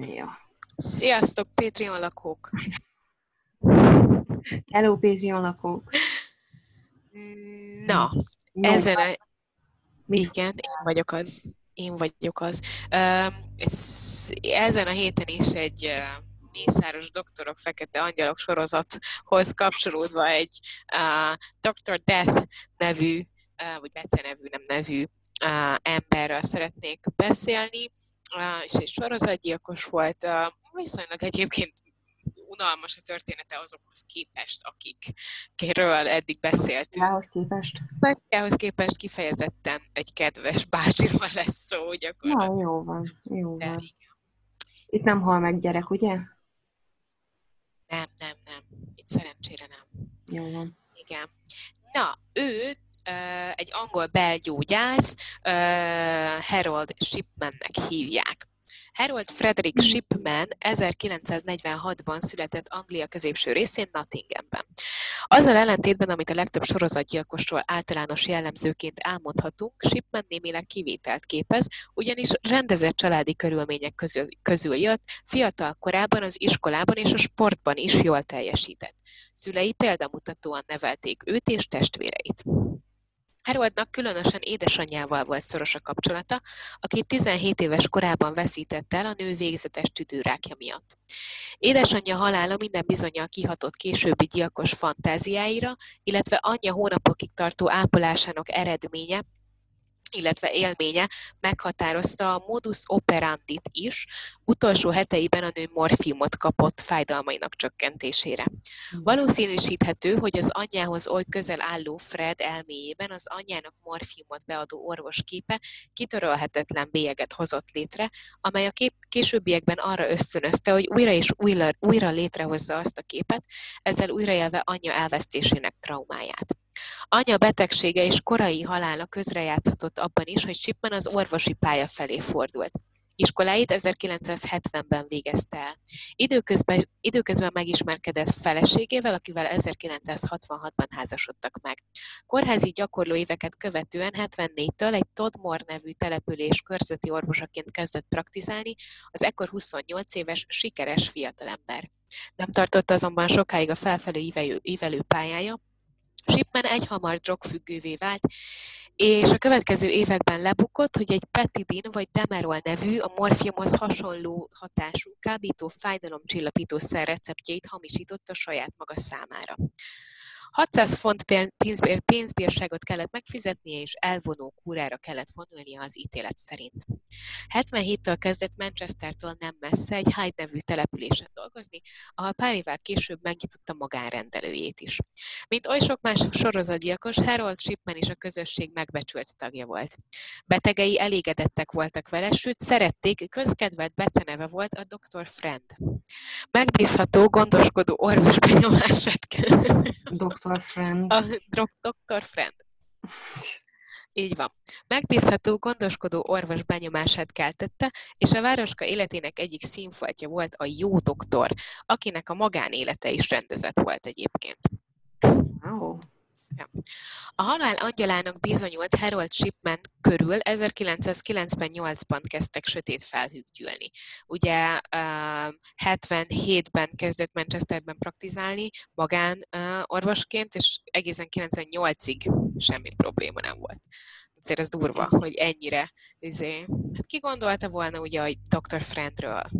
Jó. Sziasztok, Patreon lakók! Hello, Patreon lakók! Na, No. ezen a... Mi? Igen, én vagyok az. Én vagyok az. Ez, ezen a héten is egy Mészáros Doktorok Fekete Angyalok sorozathoz kapcsolódva egy uh, Dr. Death nevű, uh, vagy Bece nevű, nem nevű uh, emberről szeretnék beszélni, és egy sorozatgyilkos volt, viszonylag egyébként unalmas a története azokhoz képest, akikről eddig beszéltünk. Rához képest? Nagyjához képest kifejezetten egy kedves bácsiról lesz szó gyakorlatilag. Na, jó van, jó De van. Itt nem hal meg gyerek, ugye? nem, nem, nem. Itt szerencsére nem. Jó van. Igen. Na, ő ö, egy angol belgyógyász, Harold Shipmannek hívják. Harold Frederick Shipman 1946-ban született Anglia középső részén, Nottinghamben. Azzal ellentétben, amit a legtöbb sorozatgyilkosról általános jellemzőként elmondhatunk, Shipman némileg kivételt képez, ugyanis rendezett családi körülmények közül, közül jött, fiatal korában az iskolában és a sportban is jól teljesített. Szülei példamutatóan nevelték őt és testvéreit. Haroldnak különösen édesanyjával volt szoros a kapcsolata, aki 17 éves korában veszített el a nő végzetes tüdőrákja miatt. Édesanyja halála minden bizonyal kihatott későbbi gyilkos fantáziáira, illetve anyja hónapokig tartó ápolásának eredménye, illetve élménye meghatározta a modus operandit is, utolsó heteiben a nő morfiumot kapott fájdalmainak csökkentésére. Valószínűsíthető, hogy az anyjához oly közel álló Fred elméjében az anyjának morfiumot beadó orvos képe kitörölhetetlen bélyeget hozott létre, amely a kép későbbiekben arra ösztönözte, hogy újra és újra, újra létrehozza azt a képet, ezzel újraélve anyja elvesztésének traumáját. Anya betegsége és korai halála közrejátszhatott abban is, hogy Chipman az orvosi pálya felé fordult. Iskoláit 1970-ben végezte el. Időközben, időközben megismerkedett feleségével, akivel 1966-ban házasodtak meg. Kórházi gyakorló éveket követően 74-től egy Todd Moore nevű település körzeti orvosaként kezdett praktizálni, az ekkor 28 éves, sikeres fiatalember. Nem tartotta azonban sokáig a felfelé ívelő, ívelő pályája, Shipman egyhamar drogfüggővé vált, és a következő években lebukott, hogy egy petidin vagy demerol nevű, a morfiumhoz hasonló hatású kábító fájdalomcsillapítószer receptjeit hamisította saját maga számára. 600 font pénzbér, pénzbírságot kellett megfizetnie, és elvonó kúrára kellett vonulnia az ítélet szerint. 77-től kezdett Manchestertől nem messze egy Hyde nevű településen dolgozni, ahol pár évvel később megnyitotta magánrendelőjét is. Mint oly sok más sorozatgyilkos, Harold Shipman is a közösség megbecsült tagja volt. Betegei elégedettek voltak vele, sőt szerették, közkedvelt beceneve volt a Dr. Friend. Megbízható, gondoskodó orvos benyomását kell. Dr. Friend. A Dr. Friend. Így van. Megbízható, gondoskodó orvos benyomását keltette, és a városka életének egyik színfoltja volt a jó doktor, akinek a magánélete is rendezett volt egyébként. Wow. A halál angyalának bizonyult Harold Shipman körül 1998-ban kezdtek sötét felhők gyűlni. Ugye uh, 77-ben kezdett Manchesterben praktizálni magán uh, orvosként, és egészen 98-ig semmi probléma nem volt. Azért ez durva, hogy ennyire, izé, hát ki gondolta volna ugye a Dr. Friendről?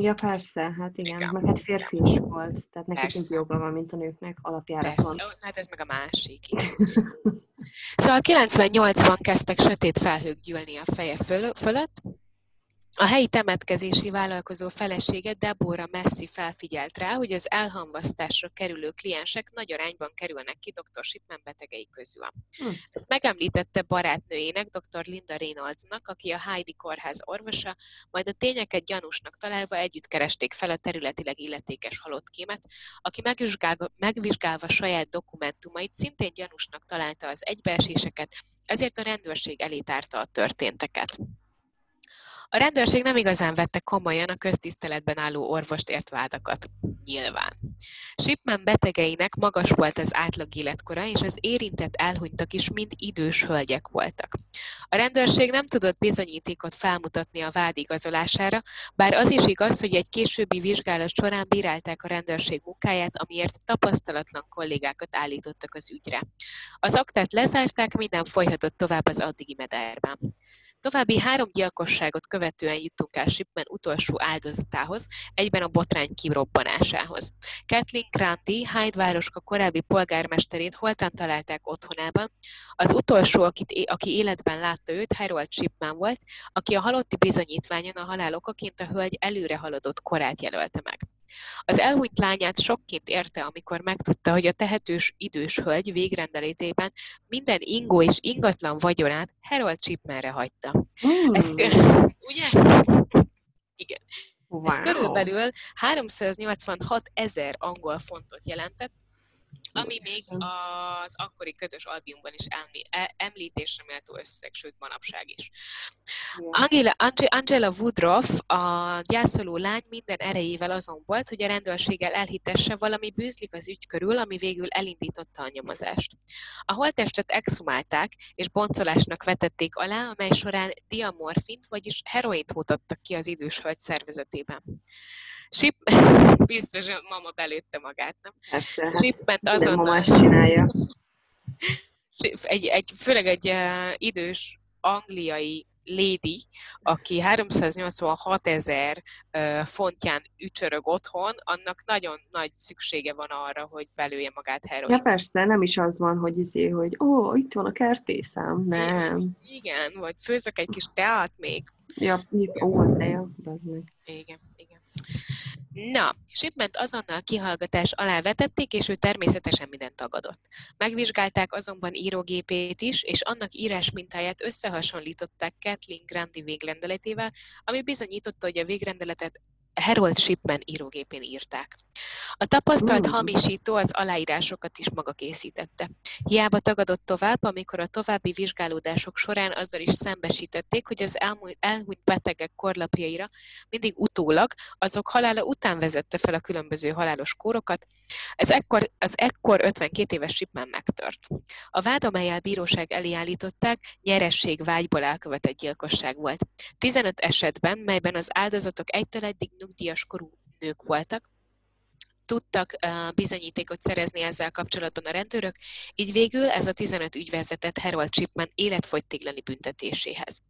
Ja, persze, hát igen. Igen. Meg hát férfi is volt, tehát neki Persze. több joga van, mint a nőknek alapjáraton. Persze, hát ez meg a másik. Szóval 98-ban kezdtek sötét felhők gyűlni a feje föl- fölött. A helyi temetkezési vállalkozó felesége Deborah Messi felfigyelt rá, hogy az elhamvasztásra kerülő kliensek nagy arányban kerülnek ki dr. Shipman betegei közül. Hm. Ezt megemlítette barátnőjének, dr. Linda Reynoldsnak, aki a Heidi kórház orvosa, majd a tényeket gyanúsnak találva együtt keresték fel a területileg illetékes halottkémet, aki megvizsgálva, megvizsgálva saját dokumentumait szintén gyanúsnak találta az egybeeséseket, ezért a rendőrség elé tárta a történteket. A rendőrség nem igazán vette komolyan a köztiszteletben álló orvost ért vádakat. Nyilván. Shipman betegeinek magas volt az átlag életkora, és az érintett elhunytak is mind idős hölgyek voltak. A rendőrség nem tudott bizonyítékot felmutatni a vád igazolására, bár az is igaz, hogy egy későbbi vizsgálat során bírálták a rendőrség munkáját, amiért tapasztalatlan kollégákat állítottak az ügyre. Az aktát lezárták, minden folyhatott tovább az addigi mederben. További három gyilkosságot követően jutunk el Shipman utolsó áldozatához, egyben a botrány kirobbanásához. Kathleen Granti, Hyde városka korábbi polgármesterét holtan találták otthonában. Az utolsó, akit, aki életben látta őt, Harold Shipman volt, aki a halotti bizonyítványon a halál okaként a hölgy előre haladott korát jelölte meg. Az elhunyt lányát sokként érte, amikor megtudta, hogy a tehetős idős hölgy végrendelétében minden ingó és ingatlan vagyonát Harold Chipmanre hagyta. Mm. Ez, ugye? Igen. Wow. Ez körülbelül 386 ezer angol fontot jelentett, ami még az akkori kötös albumban is e, említésre méltó összeg, sőt manapság is. Angela, Angela Woodruff, a gyászoló lány minden erejével azon volt, hogy a rendőrséggel elhitesse valami bűzlik az ügy körül, ami végül elindította a nyomozást. A holttestet exhumálták, és boncolásnak vetették alá, amely során diamorfint, vagyis heroint mutattak ki az idős hölgy szervezetében. Sip, biztos, hogy mama belőtte magát, nem? Persze. Sippent azonnal... mama ezt csinálja. Egy, egy, főleg egy uh, idős angliai lady, aki 386 ezer uh, fontján ücsörög otthon, annak nagyon nagy szüksége van arra, hogy belője magát heroin. Ja persze, nem is az van, hogy izé, hogy ó, oh, itt van a kertészem, nem. Igen, vagy főzök egy kis teát még. Ja, ó, a tea, Igen, igen. Na, Shipment azonnal kihallgatás alá vetették, és ő természetesen mindent tagadott. Megvizsgálták azonban írógépét is, és annak írás mintáját összehasonlították Kathleen Grandi végrendeletével, ami bizonyította, hogy a végrendeletet Harold Shipman írógépén írták. A tapasztalt hamisító az aláírásokat is maga készítette. Hiába tagadott tovább, amikor a további vizsgálódások során azzal is szembesítették, hogy az elhunyt betegek korlapjaira mindig utólag, azok halála után vezette fel a különböző halálos kórokat. Ez ekkor, az ekkor 52 éves Shipman megtört. A vád, amelyel bíróság elé állították, nyeresség vágyból elkövetett gyilkosság volt. 15 esetben, melyben az áldozatok egytől eddig nyugdíjas korú nők voltak, tudtak bizonyítékot szerezni ezzel kapcsolatban a rendőrök, így végül ez a 15 ügy vezetett Harold Chipman életfogytiglani büntetéséhez.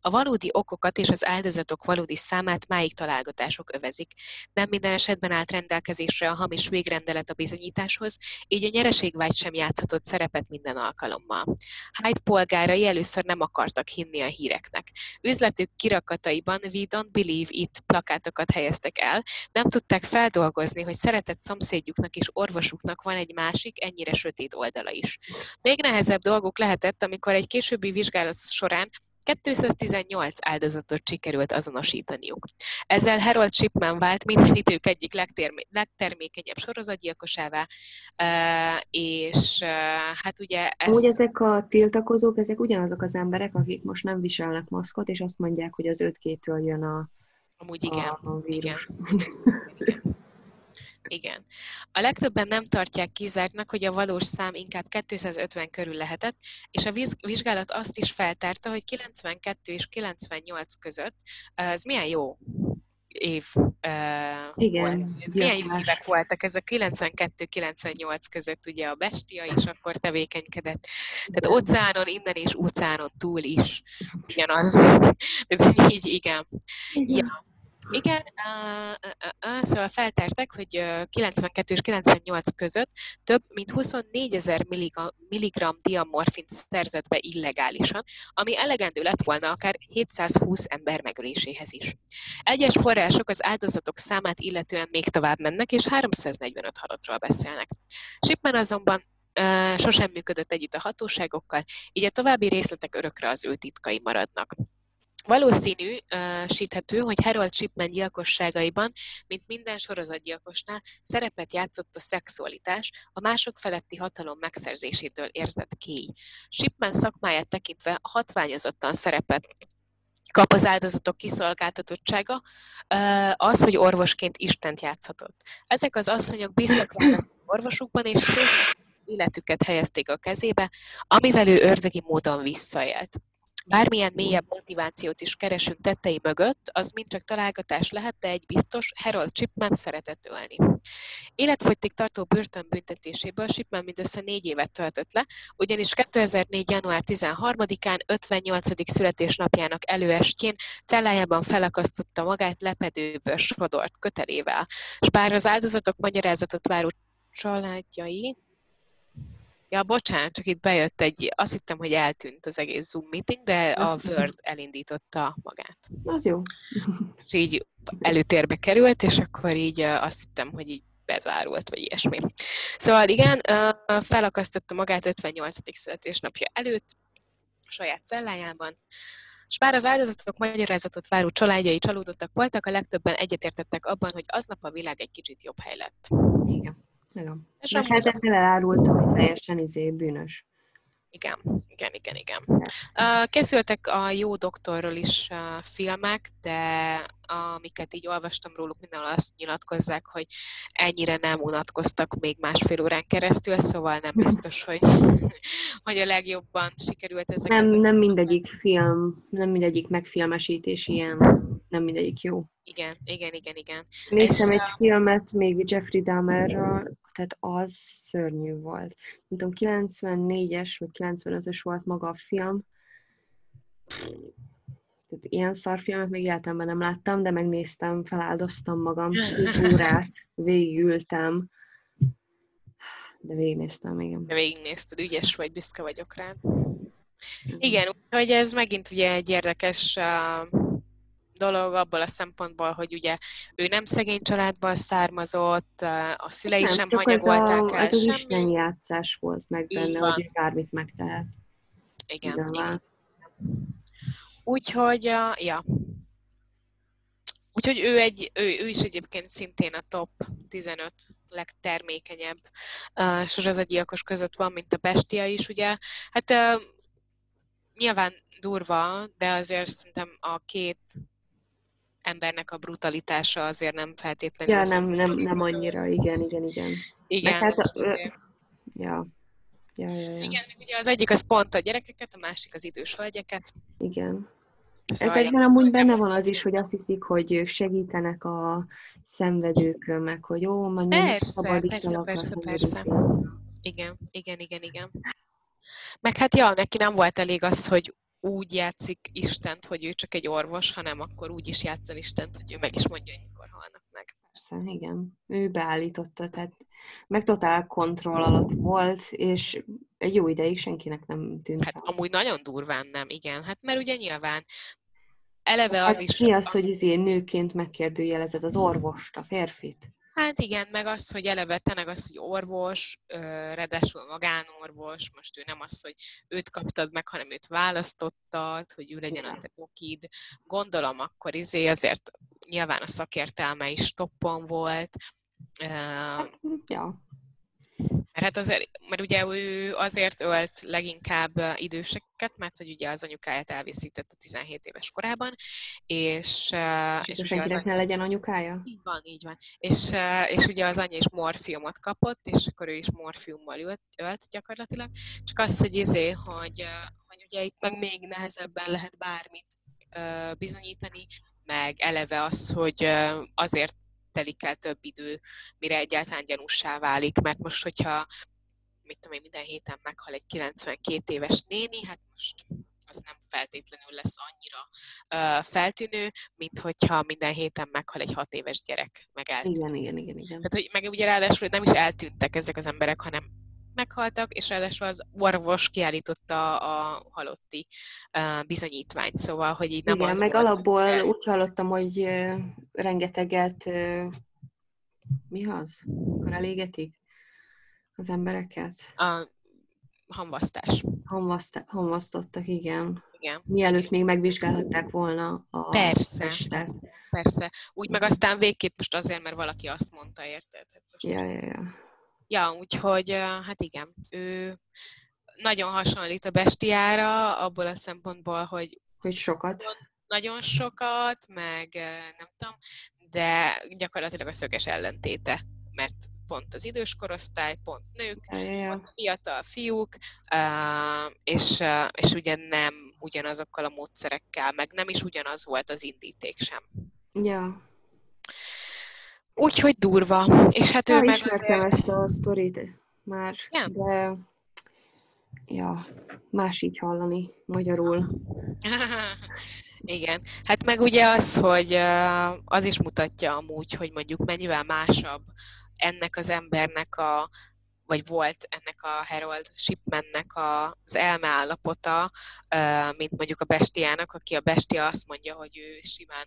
A valódi okokat és az áldozatok valódi számát máig találgatások övezik. Nem minden esetben állt rendelkezésre a hamis végrendelet a bizonyításhoz, így a nyereségvágy sem játszhatott szerepet minden alkalommal. Hyde polgárai először nem akartak hinni a híreknek. Üzletük kirakataiban We don't believe it plakátokat helyeztek el, nem tudták feldolgozni, hogy szeret szeretett szomszédjuknak és orvosuknak van egy másik, ennyire sötét oldala is. Még nehezebb dolguk lehetett, amikor egy későbbi vizsgálat során 218 áldozatot sikerült azonosítaniuk. Ezzel Harold Chipman vált minden idők egyik legtermé- legtermékenyebb sorozatgyilkosává, és hát ugye ez... Úgy ezek a tiltakozók, ezek ugyanazok az emberek, akik most nem viselnek maszkot, és azt mondják, hogy az 5G-től jön a, Amúgy igen, a, a vírus. igen. Igen. A legtöbben nem tartják kizártnak, hogy a valós szám inkább 250 körül lehetett, és a vizsgálat azt is feltárta, hogy 92 és 98 között ez milyen jó év uh, Igen, volt. Milyen évek voltak ez a 92-98 között, ugye a Bestia is akkor tevékenykedett. Tehát óceánon, innen és óceánon túl is ugyanaz. így igen. igen. Ja. Igen, uh, uh, uh, szóval feltártak, hogy 92 és 98 között több mint 24 ezer milligram diamorfint szerzett be illegálisan, ami elegendő lett volna akár 720 ember megöléséhez is. Egyes források az áldozatok számát illetően még tovább mennek, és 345 halottról beszélnek. Shipman azonban sosem működött együtt a hatóságokkal, így a további részletek örökre az ő titkai maradnak. Valószínű, síthető, hogy Harold Chipman gyilkosságaiban, mint minden sorozatgyilkosnál, szerepet játszott a szexualitás, a mások feletti hatalom megszerzésétől érzett kéj. Chipman szakmáját tekintve hatványozottan szerepet kap az áldozatok kiszolgáltatottsága, az, hogy orvosként Istent játszhatott. Ezek az asszonyok bíztak választott orvosukban, és szép életüket helyezték a kezébe, amivel ő ördögi módon visszaélt. Bármilyen mélyebb motivációt is keresünk tettei mögött, az mind csak találgatás lehet, de egy biztos, Harold Chipman szeretett ölni. Életfogytig tartó börtönbüntetéséből Chipman mindössze négy évet töltött le, ugyanis 2004. január 13-án 58. születésnapjának előestjén cellájában felakasztotta magát lepedőből sodort kötelével, és bár az áldozatok magyarázatot váró családjai Ja, bocsánat, csak itt bejött egy, azt hittem, hogy eltűnt az egész Zoom meeting, de a Word elindította magát. Az jó. És így előtérbe került, és akkor így azt hittem, hogy így bezárult, vagy ilyesmi. Szóval igen, felakasztotta magát 58. születésnapja előtt, saját cellájában, és bár az áldozatok magyarázatot váró családjai csalódottak voltak, a legtöbben egyetértettek abban, hogy aznap a világ egy kicsit jobb hely lett. Igen. Igen. És Meg hát ezzel elárulta, hogy teljesen izé bűnös. Igen, igen, igen, igen. Készültek a jó doktorról is filmek, de amiket így olvastam róluk, mindenhol azt nyilatkozzák, hogy ennyire nem unatkoztak még másfél órán keresztül, szóval nem biztos, hogy, hogy a legjobban sikerült ezeket. Nem, nem mindegyik film, nem mindegyik megfilmesítés ilyen, nem mindegyik jó. Igen, igen, igen, igen. Néztem egy a... filmet még Jeffrey Dahmerről, tehát az szörnyű volt. Nem tudom, 94-es vagy 95-ös volt maga a film. Tehát ilyen szarfilmet még életemben nem láttam, de megnéztem, feláldoztam magam, két órát, végigültem. De végignéztem, igen. De végignézted, ügyes vagy, büszke vagyok rád. Igen, úgyhogy ez megint ugye egy érdekes uh, dolog abból a szempontból, hogy ugye ő nem szegény családból származott, a szülei nem, sem hanyagolták el. Ez az semmi. játszás volt meg benne, hogy bármit megtehet. Igen. igen. Úgyhogy, ja. Úgyhogy ő, egy, ő, ő is egyébként szintén a top 15 legtermékenyebb uh, sorozatgyilkos között van, mint a Bestia is, ugye. Hát uh, nyilván durva, de azért szerintem a két embernek a brutalitása azért nem feltétlenül... Ja, nem, nem, nem annyira, igen, igen, igen. Igen, hát, azért... ja. Ja, ja, ja. Igen, ugye az egyik az pont a gyerekeket, a másik az idős hölgyeket. Igen. Szóval Ezekben amúgy benne van az is, hogy azt hiszik, hogy ők segítenek a szenvedőkön, meg hogy jó, majd persze, persze, persze, persze. Igen, igen, igen, igen. Meg hát ja, neki nem volt elég az, hogy úgy játszik Istent, hogy ő csak egy orvos, hanem akkor úgy is játszon Istent, hogy ő meg is mondja, hogy mikor halnak meg. Persze, igen. Ő beállította, tehát meg totál kontroll alatt volt, és egy jó ideig senkinek nem tűnt Hát fel. amúgy nagyon durván nem, igen. Hát mert ugye nyilván eleve az hát, is... Mi az, az, hogy izé nőként megkérdőjelezed az orvost, a férfit? Hát igen, meg az, hogy eleve tényleg az, hogy orvos, ráadásul magánorvos, most ő nem az, hogy őt kaptad meg, hanem őt választottad, hogy ő legyen a te dokid. Gondolom akkor izé azért nyilván a szakértelme is toppon volt. Hát, ja. Mert hát azért, mert ugye ő azért ölt leginkább időseket, mert hogy ugye az anyukáját elviszítette 17 éves korában, és... És, és senkinek ne legyen anyukája? Így van, így van. És, és ugye az anyja is morfiumot kapott, és akkor ő is morfiummal ölt, ölt gyakorlatilag. Csak az, hogy izé, hogy, hogy ugye itt meg még nehezebben lehet bármit bizonyítani, meg eleve az, hogy azért telik el több idő, mire egyáltalán gyanúsá válik, mert most, hogyha mit tudom én, minden héten meghal egy 92 éves néni, hát most az nem feltétlenül lesz annyira uh, feltűnő, mint hogyha minden héten meghal egy hat éves gyerek, meg eltűnt. Igen, igen, igen, igen. Tehát, hogy meg ugye ráadásul nem is eltűntek ezek az emberek, hanem meghaltak, és ráadásul az orvos kiállította a halotti bizonyítványt, szóval, hogy így nem Igen, az meg volt, alapból el... úgy hallottam, hogy rengeteget mi az? Akkor elégetik az embereket? A hamvasztás. Hamvasztá, hamvasztottak, igen. Igen. Mielőtt még megvizsgálhatták volna a Persze. Testet. Persze. Úgy meg aztán végképp most azért, mert valaki azt mondta, érted? Hát most ja, ja, ja. Ja, úgyhogy hát igen, ő nagyon hasonlít a bestiára, abból a szempontból, hogy hogy sokat. nagyon sokat, meg nem tudom, de gyakorlatilag a szöges ellentéte, mert pont az idős korosztály, pont nők, Ja, ja, ja. pont fiatal fiúk, és, és ugye nem ugyanazokkal a módszerekkel, meg nem is ugyanaz volt az indíték sem. Ja. Úgyhogy durva. És hát ő meg ismertem azért... ezt a sztorit már, Ja. de ja, más így hallani magyarul. Igen. Hát meg ugye az, hogy az is mutatja amúgy, hogy mondjuk mennyivel másabb ennek az embernek a vagy volt ennek a Harold Shipmannek az elmeállapota, mint mondjuk a Bestiának, aki a Bestia azt mondja, hogy ő simán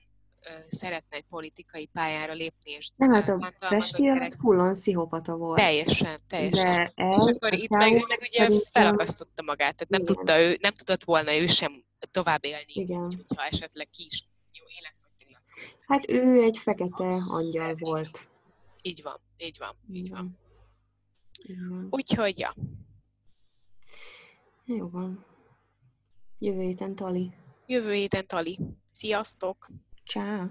szeretne egy politikai pályára lépni, és Nem, hát a gyerek- az fullon pszichopata volt. Teljesen, teljesen. De ez, és akkor itt meg, meg ugye felakasztotta magát, tehát nem Igen. tudta, ő, nem tudott volna ő sem tovább élni, Igen. úgy, hogyha esetleg ki is jó életfogytiglan. Hát ő egy fekete angyal volt. Így van, így van, így van. Igen. Úgyhogy, ja. Jó van. Jövő héten Tali. Jövő héten Tali. Sziasztok! 扎啊。